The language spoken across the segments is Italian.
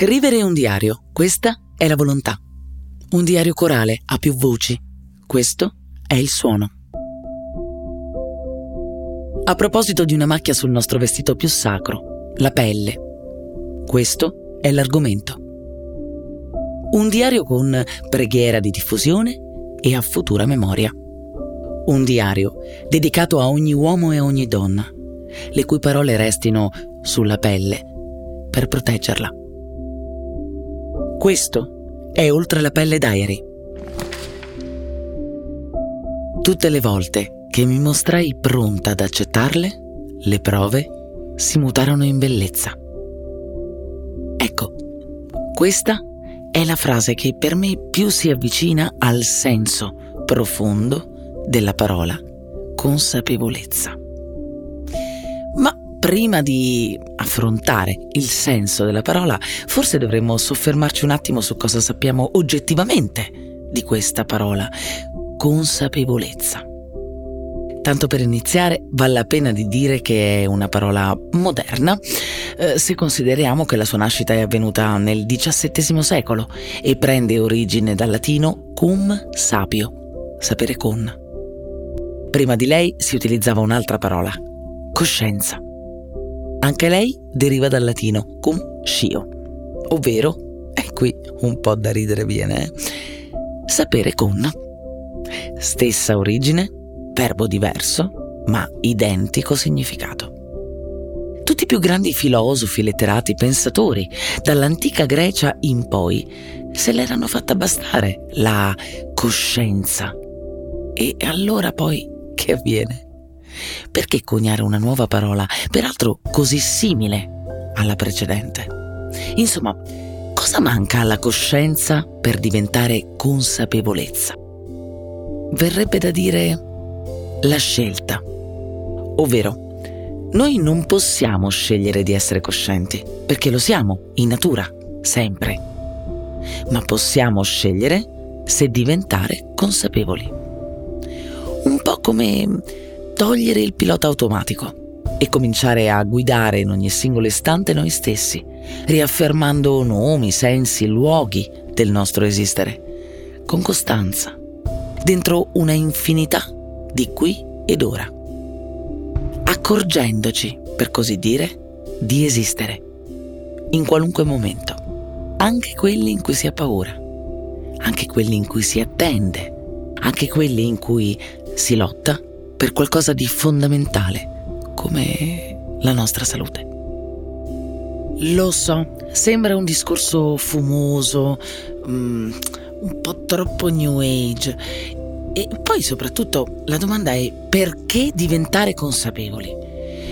Scrivere un diario, questa è la volontà. Un diario corale ha più voci, questo è il suono. A proposito di una macchia sul nostro vestito più sacro, la pelle, questo è l'argomento. Un diario con preghiera di diffusione e a futura memoria. Un diario dedicato a ogni uomo e a ogni donna, le cui parole restino sulla pelle per proteggerla. Questo è Oltre la pelle Diary. Tutte le volte che mi mostrai pronta ad accettarle, le prove si mutarono in bellezza. Ecco, questa è la frase che per me più si avvicina al senso profondo della parola consapevolezza. Ma prima di affrontare il senso della parola, forse dovremmo soffermarci un attimo su cosa sappiamo oggettivamente di questa parola, consapevolezza. Tanto per iniziare, vale la pena di dire che è una parola moderna eh, se consideriamo che la sua nascita è avvenuta nel XVII secolo e prende origine dal latino cum sapio, sapere con. Prima di lei si utilizzava un'altra parola, coscienza. Anche lei deriva dal latino cum scio, ovvero, e qui un po' da ridere viene, eh? sapere con. Stessa origine, verbo diverso, ma identico significato. Tutti i più grandi filosofi, letterati, pensatori, dall'antica Grecia in poi, se l'erano fatta bastare la coscienza. E allora poi che avviene? Perché coniare una nuova parola, peraltro così simile alla precedente? Insomma, cosa manca alla coscienza per diventare consapevolezza? Verrebbe da dire la scelta, ovvero noi non possiamo scegliere di essere coscienti, perché lo siamo, in natura, sempre, ma possiamo scegliere se diventare consapevoli. Un po' come togliere il pilota automatico e cominciare a guidare in ogni singolo istante noi stessi, riaffermando nomi, sensi, luoghi del nostro esistere, con costanza, dentro una infinità di qui ed ora, accorgendoci, per così dire, di esistere, in qualunque momento, anche quelli in cui si ha paura, anche quelli in cui si attende, anche quelli in cui si lotta per qualcosa di fondamentale, come la nostra salute. Lo so, sembra un discorso fumoso, um, un po' troppo new age. E poi soprattutto la domanda è perché diventare consapevoli?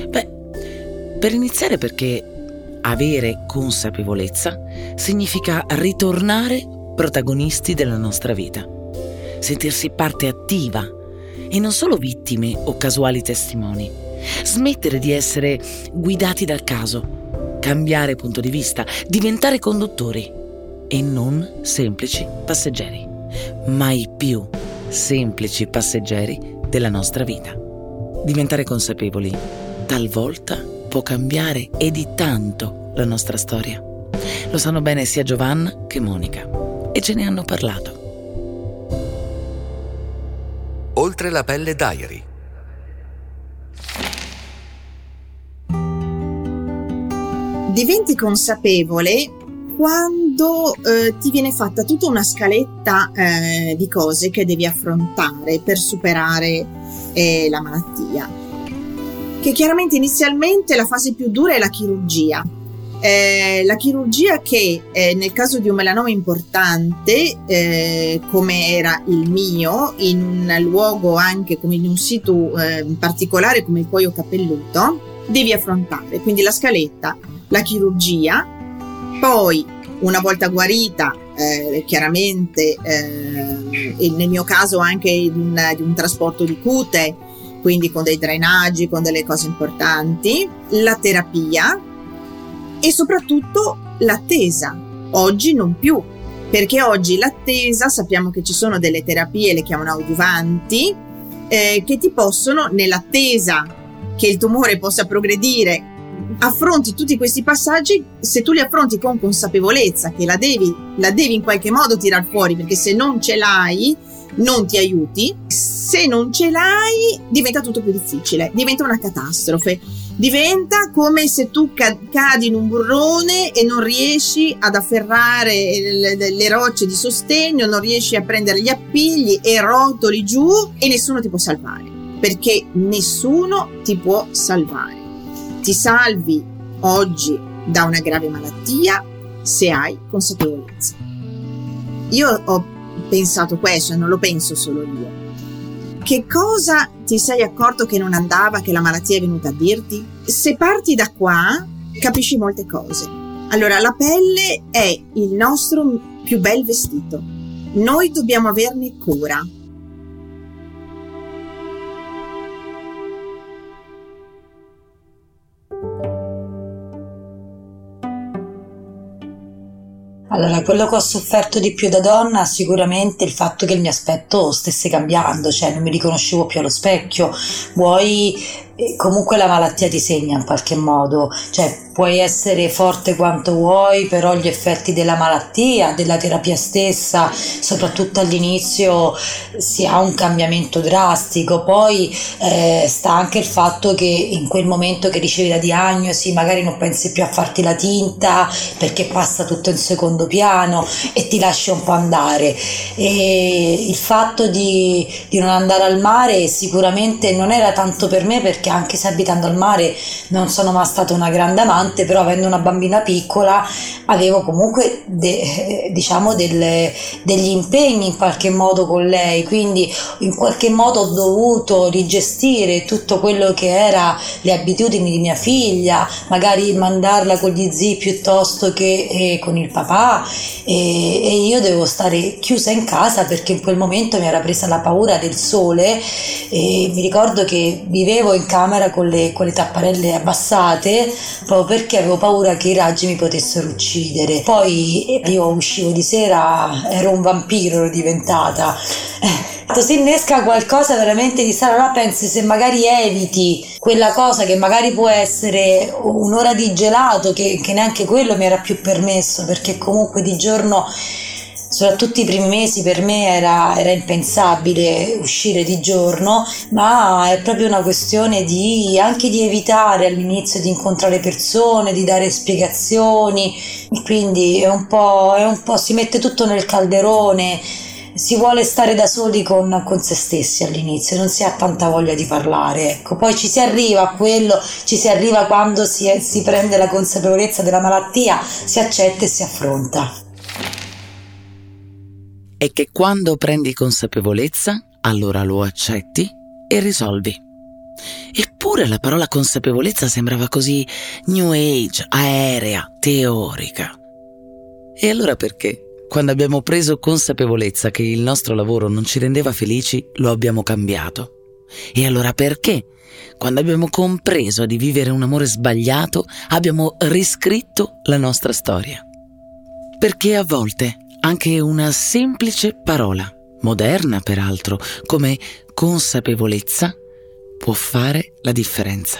Beh, per iniziare perché avere consapevolezza significa ritornare protagonisti della nostra vita, sentirsi parte attiva e non solo vittime o casuali testimoni. Smettere di essere guidati dal caso, cambiare punto di vista, diventare conduttori e non semplici passeggeri. Mai più semplici passeggeri della nostra vita. Diventare consapevoli talvolta può cambiare e di tanto la nostra storia. Lo sanno bene sia Giovanna che Monica e ce ne hanno parlato. Oltre la pelle Diary. Diventi consapevole quando eh, ti viene fatta tutta una scaletta eh, di cose che devi affrontare per superare eh, la malattia. Che chiaramente inizialmente la fase più dura è la chirurgia, eh, la chirurgia che eh, nel caso di un melanoma importante, eh, come era il mio, in un luogo anche come in un sito eh, particolare come il cuoio capelluto, devi affrontare. Quindi la scaletta, la chirurgia, poi una volta guarita, eh, chiaramente, eh, nel mio caso anche di un, di un trasporto di cute, quindi con dei drenaggi, con delle cose importanti, la terapia, e soprattutto l'attesa. Oggi non più, perché oggi l'attesa sappiamo che ci sono delle terapie, le chiamano audiovanti, eh, che ti possono, nell'attesa che il tumore possa progredire affronti tutti questi passaggi, se tu li affronti con consapevolezza che la devi, la devi in qualche modo tirar fuori, perché se non ce l'hai non ti aiuti, se non ce l'hai diventa tutto più difficile, diventa una catastrofe, diventa come se tu cadi in un burrone e non riesci ad afferrare le rocce di sostegno, non riesci a prendere gli appigli e rotoli giù e nessuno ti può salvare, perché nessuno ti può salvare. Ti salvi oggi da una grave malattia se hai consapevolezza. Io ho pensato questo e non lo penso solo io. Che cosa ti sei accorto che non andava, che la malattia è venuta a dirti? Se parti da qua, capisci molte cose. Allora, la pelle è il nostro più bel vestito. Noi dobbiamo averne cura. Allora, quello che ho sofferto di più da donna sicuramente il fatto che il mio aspetto stesse cambiando, cioè non mi riconoscevo più allo specchio, vuoi comunque la malattia ti segna in qualche modo, cioè puoi essere forte quanto vuoi, però gli effetti della malattia, della terapia stessa, soprattutto all'inizio si ha un cambiamento drastico, poi eh, sta anche il fatto che in quel momento che ricevi la diagnosi magari non pensi più a farti la tinta perché passa tutto in secondo piano e ti lasci un po' andare. E il fatto di, di non andare al mare sicuramente non era tanto per me perché anche se abitando al mare non sono mai stata una grande amante, però avendo una bambina piccola avevo comunque de, diciamo delle, degli impegni in qualche modo con lei, quindi in qualche modo ho dovuto rigestire tutto quello che era le abitudini di mia figlia, magari mandarla con gli zii piuttosto che eh, con il papà e, e io devo stare chiusa in casa perché in quel momento mi era presa la paura del sole e mi ricordo che vivevo in camera con le, con le tapparelle abbassate proprio perché avevo paura che i raggi mi potessero uccidere. Poi io uscivo di sera, ero un vampiro, ero diventata. Eh, si innesca qualcosa veramente di strano, allora pensi se magari eviti quella cosa che magari può essere un'ora di gelato, che, che neanche quello mi era più permesso, perché comunque di giorno soprattutto i primi mesi per me era, era, impensabile uscire di giorno, ma è proprio una questione di, anche di evitare all'inizio di incontrare persone, di dare spiegazioni, quindi è un po', è un po' si mette tutto nel calderone, si vuole stare da soli con, con, se stessi all'inizio, non si ha tanta voglia di parlare, ecco. poi ci si arriva a quello, ci si arriva quando si, si prende la consapevolezza della malattia, si accetta e si affronta è che quando prendi consapevolezza, allora lo accetti e risolvi. Eppure la parola consapevolezza sembrava così new age, aerea, teorica. E allora perché? Quando abbiamo preso consapevolezza che il nostro lavoro non ci rendeva felici, lo abbiamo cambiato. E allora perché? Quando abbiamo compreso di vivere un amore sbagliato, abbiamo riscritto la nostra storia. Perché a volte anche una semplice parola, moderna peraltro, come consapevolezza, può fare la differenza.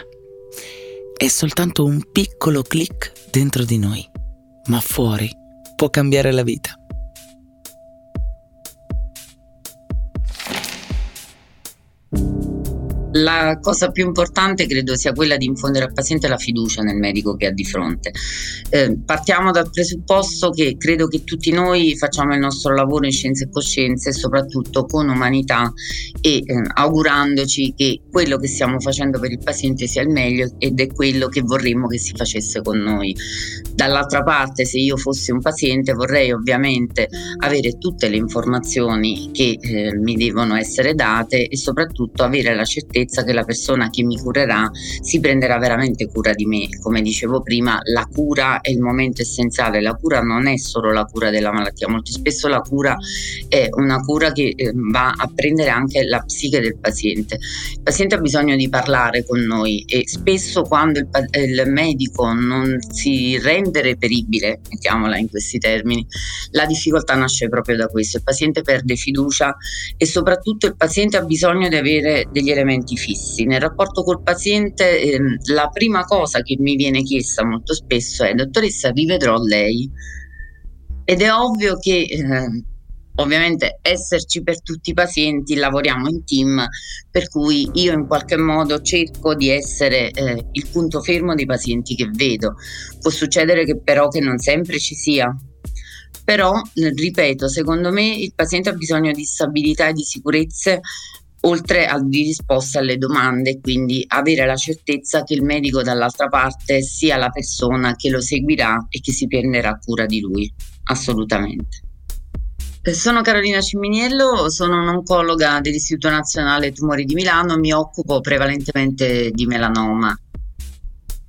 È soltanto un piccolo clic dentro di noi, ma fuori può cambiare la vita. La cosa più importante credo sia quella di infondere al paziente la fiducia nel medico che ha di fronte. Eh, partiamo dal presupposto che credo che tutti noi facciamo il nostro lavoro in scienze e coscienze, soprattutto con umanità e eh, augurandoci che quello che stiamo facendo per il paziente sia il meglio ed è quello che vorremmo che si facesse con noi. Dall'altra parte, se io fossi un paziente, vorrei ovviamente avere tutte le informazioni che eh, mi devono essere date e soprattutto avere la certezza certezza che la persona che mi curerà si prenderà veramente cura di me. Come dicevo prima, la cura è il momento essenziale, la cura non è solo la cura della malattia, molto spesso la cura è una cura che eh, va a prendere anche la psiche del paziente. Il paziente ha bisogno di parlare con noi e spesso quando il, il medico non si rende reperibile, mettiamola in questi termini, la difficoltà nasce proprio da questo. Il paziente perde fiducia e soprattutto il paziente ha bisogno di avere degli elementi fissi. Nel rapporto col paziente eh, la prima cosa che mi viene chiesta molto spesso è dottoressa rivedrò lei ed è ovvio che eh, ovviamente esserci per tutti i pazienti, lavoriamo in team, per cui io in qualche modo cerco di essere eh, il punto fermo dei pazienti che vedo. Può succedere che però che non sempre ci sia. Però, ripeto, secondo me il paziente ha bisogno di stabilità e di sicurezze oltre a di risposte alle domande, quindi avere la certezza che il medico dall'altra parte sia la persona che lo seguirà e che si prenderà cura di lui, assolutamente. Eh, sono Carolina Ciminiello, sono un'oncologa dell'Istituto Nazionale Tumori di Milano, mi occupo prevalentemente di melanoma.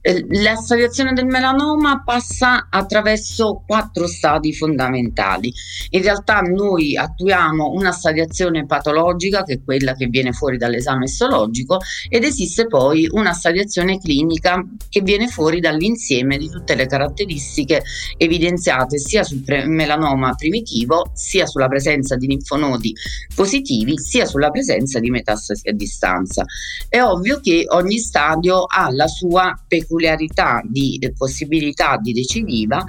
Eh, la stadiazione del melanoma passa attraverso quattro stadi fondamentali. In realtà noi attuiamo una stadiazione patologica, che è quella che viene fuori dall'esame istologico, ed esiste poi una stadiazione clinica che viene fuori dall'insieme di tutte le caratteristiche evidenziate sia sul melanoma primitivo, sia sulla presenza di linfonodi positivi, sia sulla presenza di metastasi a distanza. È ovvio che ogni stadio ha la sua peculiarità peculiarità di eh, possibilità di recidiva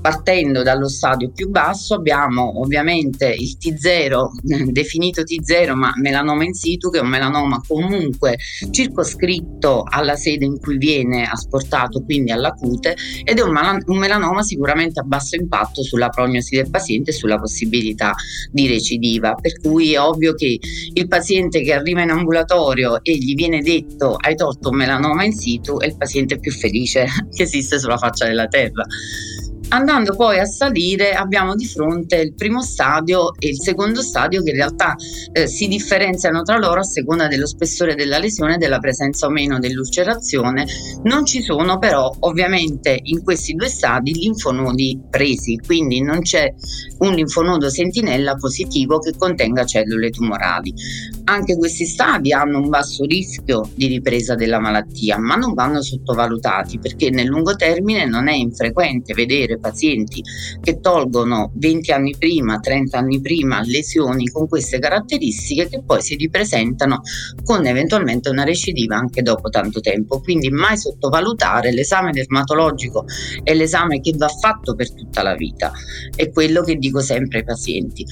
partendo dallo stadio più basso abbiamo ovviamente il T0 definito T0 ma melanoma in situ che è un melanoma comunque circoscritto alla sede in cui viene asportato quindi alla cute ed è un, mal- un melanoma sicuramente a basso impatto sulla prognosi del paziente e sulla possibilità di recidiva. Per cui è ovvio che il paziente che arriva in ambulatorio e gli viene detto hai tolto un melanoma in situ è il paziente più felice che esiste sulla faccia della terra Andando poi a salire abbiamo di fronte il primo stadio e il secondo stadio che in realtà eh, si differenziano tra loro a seconda dello spessore della lesione e della presenza o meno dell'ulcerazione. Non ci sono però ovviamente in questi due stadi linfonodi presi, quindi non c'è un linfonodo sentinella positivo che contenga cellule tumorali. Anche questi stadi hanno un basso rischio di ripresa della malattia, ma non vanno sottovalutati perché nel lungo termine non è infrequente vedere pazienti che tolgono 20 anni prima, 30 anni prima lesioni con queste caratteristiche che poi si ripresentano con eventualmente una recidiva anche dopo tanto tempo. Quindi mai sottovalutare l'esame dermatologico è l'esame che va fatto per tutta la vita, è quello che dico sempre ai pazienti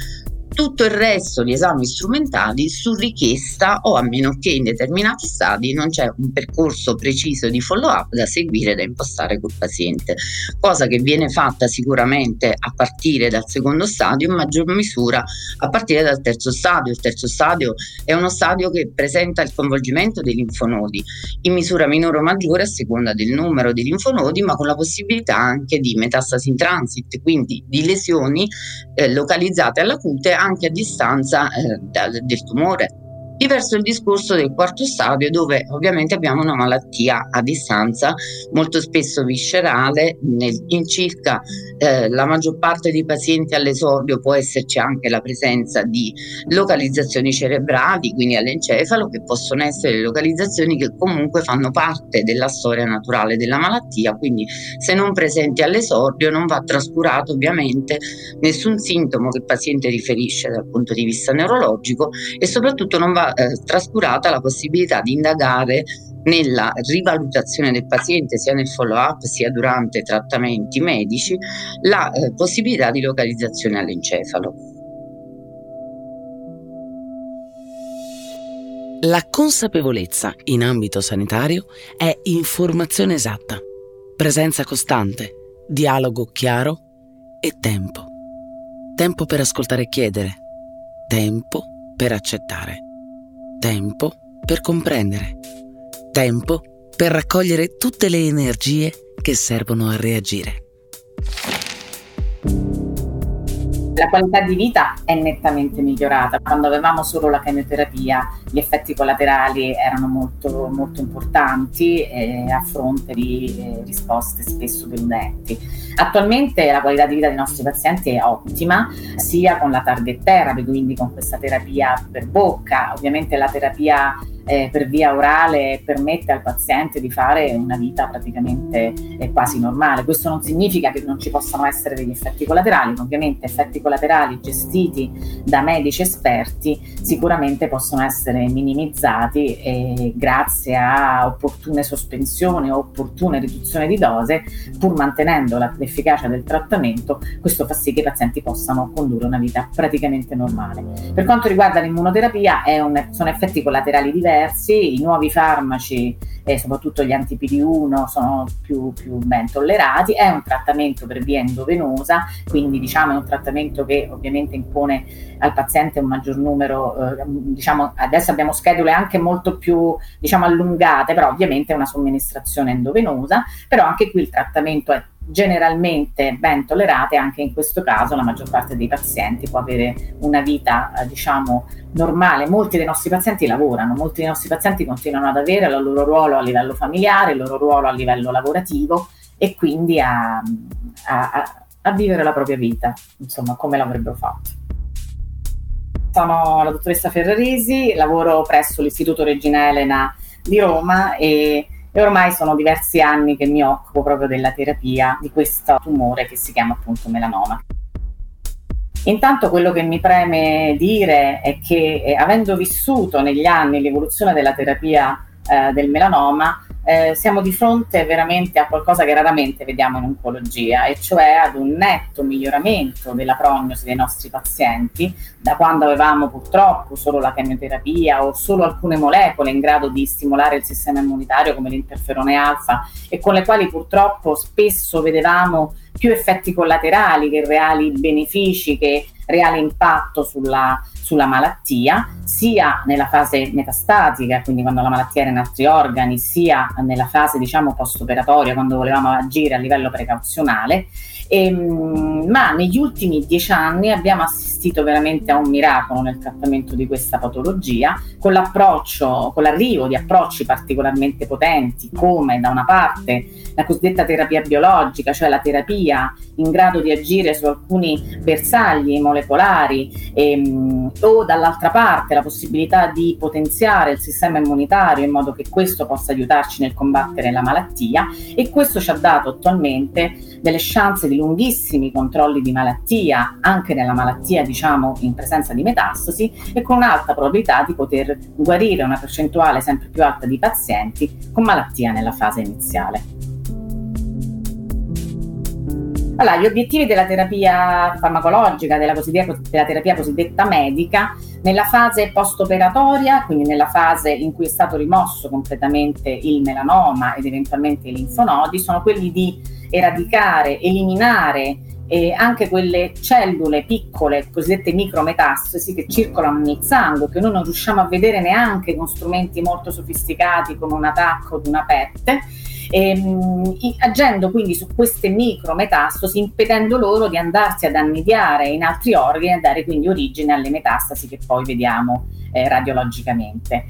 tutto il resto di esami strumentali su richiesta o a meno che in determinati stadi non c'è un percorso preciso di follow up da seguire da impostare col paziente, cosa che viene fatta sicuramente a partire dal secondo stadio, in maggior misura a partire dal terzo stadio. Il terzo stadio è uno stadio che presenta il coinvolgimento dei linfonodi in misura minore o maggiore a seconda del numero di linfonodi, ma con la possibilità anche di metastasi in transit, quindi di lesioni eh, localizzate alla cute anche a distanza eh, da, del tumore. Diverso il discorso del quarto stadio dove ovviamente abbiamo una malattia a distanza, molto spesso viscerale, nel, in circa eh, la maggior parte dei pazienti all'esordio può esserci anche la presenza di localizzazioni cerebrali, quindi all'encefalo, che possono essere localizzazioni che comunque fanno parte della storia naturale della malattia, quindi se non presenti all'esordio non va trascurato ovviamente nessun sintomo che il paziente riferisce dal punto di vista neurologico e soprattutto non va eh, trascurata la possibilità di indagare nella rivalutazione del paziente sia nel follow up sia durante trattamenti medici la eh, possibilità di localizzazione all'encefalo. La consapevolezza in ambito sanitario è informazione esatta, presenza costante, dialogo chiaro e tempo. Tempo per ascoltare e chiedere, tempo per accettare tempo per comprendere, tempo per raccogliere tutte le energie che servono a reagire. La qualità di vita è nettamente migliorata. Quando avevamo solo la chemioterapia, gli effetti collaterali erano molto, molto importanti eh, a fronte di eh, risposte spesso deludenti. Attualmente la qualità di vita dei nostri pazienti è ottima, sia con la target therapy, quindi con questa terapia per bocca, ovviamente la terapia eh, per via orale permette al paziente di fare una vita praticamente eh, quasi normale. Questo non significa che non ci possano essere degli effetti collaterali, ovviamente effetti collaterali gestiti da medici esperti sicuramente possono essere minimizzati eh, grazie a opportune sospensioni o opportune riduzioni di dose, pur mantenendo la, l'efficacia del trattamento, questo fa sì che i pazienti possano condurre una vita praticamente normale. Per quanto riguarda l'immunoterapia, un, sono effetti collaterali diversi diversi, i nuovi farmaci e soprattutto gli anti-PD1 sono più, più, ben tollerati, è un trattamento per via endovenosa, quindi diciamo è un trattamento che ovviamente impone al paziente un maggior numero, eh, diciamo adesso abbiamo schedule anche molto più diciamo allungate, però ovviamente è una somministrazione endovenosa, però anche qui il trattamento è generalmente ben tollerate, anche in questo caso la maggior parte dei pazienti può avere una vita eh, diciamo normale. Molti dei nostri pazienti lavorano, molti dei nostri pazienti continuano ad avere il loro ruolo a livello familiare, il loro ruolo a livello lavorativo e quindi a, a, a vivere la propria vita, insomma, come l'avrebbero fatto. Sono la dottoressa Ferrarisi, lavoro presso l'Istituto Regina Elena di Roma e e ormai sono diversi anni che mi occupo proprio della terapia di questo tumore che si chiama appunto melanoma. Intanto quello che mi preme dire è che eh, avendo vissuto negli anni l'evoluzione della terapia eh, del melanoma, eh, siamo di fronte veramente a qualcosa che raramente vediamo in oncologia, e cioè ad un netto miglioramento della prognosi dei nostri pazienti, da quando avevamo purtroppo solo la chemioterapia o solo alcune molecole in grado di stimolare il sistema immunitario come l'interferone alfa e con le quali purtroppo spesso vedevamo più effetti collaterali che reali benefici che reale impatto sulla, sulla malattia, sia nella fase metastatica, quindi quando la malattia era in altri organi, sia nella fase diciamo post-operatoria, quando volevamo agire a livello precauzionale. E, ehm, ma negli ultimi dieci anni abbiamo assistito veramente a un miracolo nel trattamento di questa patologia, con con l'arrivo di approcci particolarmente potenti, come da una parte la cosiddetta terapia biologica, cioè la terapia in grado di agire su alcuni bersagli molecolari, ehm, o dall'altra parte la possibilità di potenziare il sistema immunitario in modo che questo possa aiutarci nel combattere la malattia. E questo ci ha dato attualmente delle chance di lunghissimi controlli di malattia, anche nella malattia diciamo in presenza di metastasi e con un'alta probabilità di poter guarire una percentuale sempre più alta di pazienti con malattia nella fase iniziale. Allora, gli obiettivi della terapia farmacologica, della, della terapia cosiddetta medica, nella fase post-operatoria, quindi nella fase in cui è stato rimosso completamente il melanoma ed eventualmente i linfonodi, sono quelli di eradicare, eliminare eh, anche quelle cellule piccole, cosiddette micrometastasi, che circolano nel sangue, che noi non riusciamo a vedere neanche con strumenti molto sofisticati come un attacco di una PET ehm, agendo quindi su queste micrometastosi, impedendo loro di andarsi ad annidiare in altri organi e dare quindi origine alle metastasi che poi vediamo eh, radiologicamente.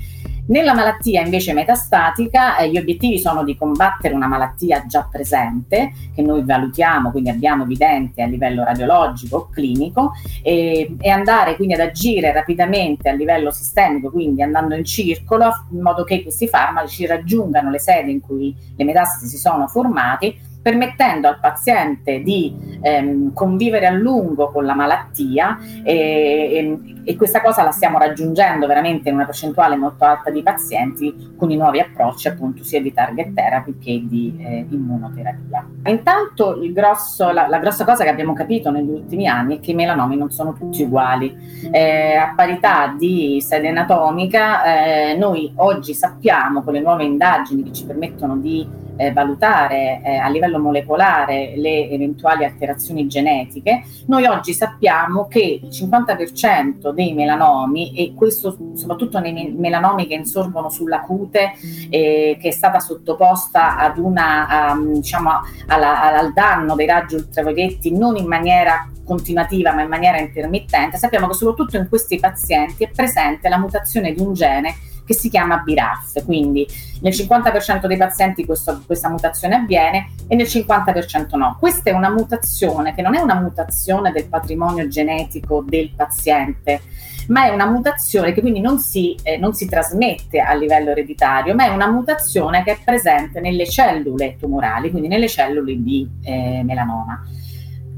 Nella malattia invece metastatica eh, gli obiettivi sono di combattere una malattia già presente che noi valutiamo, quindi abbiamo evidente a livello radiologico o clinico e, e, andare quindi ad agire rapidamente a livello sistemico, quindi andando in circolo in modo che questi farmaci raggiungano le sedi in cui le metastasi si sono formati permettendo al paziente di ehm, convivere a lungo con la malattia e, e, e, questa cosa la stiamo raggiungendo veramente in una percentuale molto alta di pazienti con i nuovi approcci appunto sia di target therapy che di eh, immunoterapia. Intanto grosso, la, la, grossa cosa che abbiamo capito negli ultimi anni è che i melanomi non sono tutti uguali. Eh, a parità di sede anatomica eh, noi oggi sappiamo con le nuove indagini che ci permettono di eh, valutare eh, a livello molecolare le eventuali alterazioni genetiche, noi oggi sappiamo che il 50% dei melanomi, e questo soprattutto nei melanomi che insorgono sulla cute, eh, che è stata sottoposta ad una, um, diciamo, alla, al danno dei raggi ultravioletti non in maniera continuativa ma in maniera intermittente, sappiamo che soprattutto in questi pazienti è presente la mutazione di un gene che si chiama BRAF, quindi nel 50% dei pazienti questo, questa mutazione avviene e nel 50% no. Questa è una mutazione che non è una mutazione del patrimonio genetico del paziente, ma è una mutazione che quindi non si, eh, non si trasmette a livello ereditario, ma è una mutazione che è presente nelle cellule tumorali, quindi nelle cellule di eh, melanoma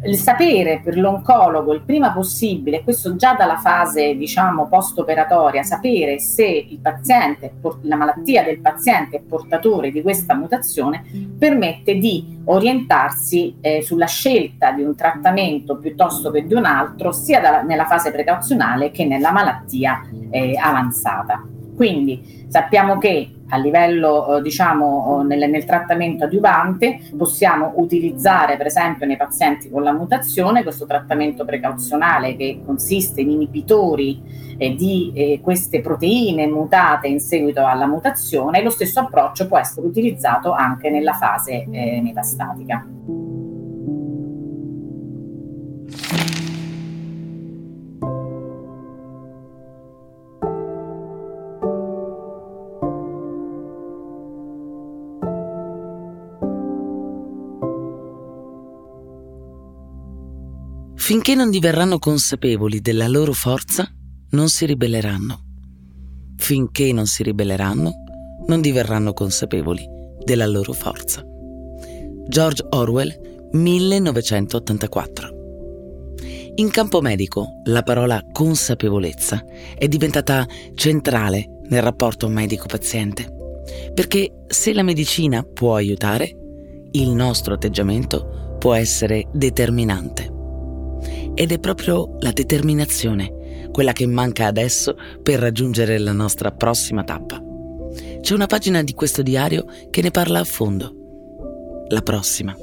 il sapere per l'oncologo il prima possibile, questo già dalla fase diciamo post-operatoria, sapere se il paziente, la malattia del paziente è portatore di questa mutazione, permette di orientarsi eh, sulla scelta di un trattamento piuttosto che di un altro, sia da, nella fase precauzionale che nella malattia eh, avanzata. Quindi sappiamo che a livello eh, diciamo nel, nel, trattamento adiuvante possiamo utilizzare per esempio nei pazienti con la mutazione questo trattamento precauzionale che consiste in inibitori eh, di eh, queste proteine mutate in seguito alla mutazione e lo stesso approccio può essere utilizzato anche nella fase eh, metastatica. Finché non diverranno consapevoli della loro forza, non si ribelleranno. Finché non si ribelleranno, non diverranno consapevoli della loro forza. George Orwell, 1984. In campo medico, la parola consapevolezza è diventata centrale nel rapporto medico-paziente, perché se la medicina può aiutare, il nostro atteggiamento può essere determinante. Ed è proprio la determinazione, quella che manca adesso per raggiungere la nostra prossima tappa. C'è una pagina di questo diario che ne parla a fondo. La prossima.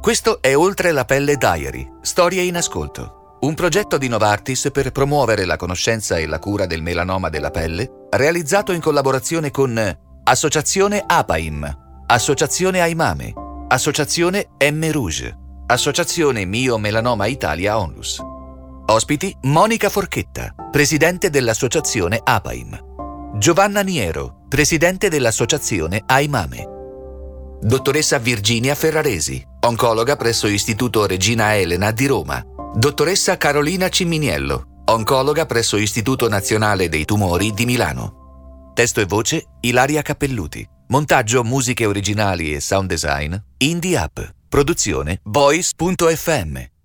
Questo è Oltre la pelle Diary, storie in ascolto. Un progetto di Novartis per promuovere la conoscenza e la cura del melanoma della pelle, realizzato in collaborazione con Associazione APAIM, Associazione Aimame, Associazione M Rouge, Associazione Mio Melanoma Italia Onlus. Ospiti Monica Forchetta, presidente dell'Associazione APAIM. Giovanna Niero, presidente dell'Associazione Aimame. Dottoressa Virginia Ferraresi, oncologa presso Istituto Regina Elena di Roma Dottoressa Carolina Ciminiello, oncologa presso Istituto Nazionale dei Tumori di Milano. Testo e voce Ilaria Cappelluti. Montaggio, musiche originali e sound design Indie Up. Produzione Voice.fm.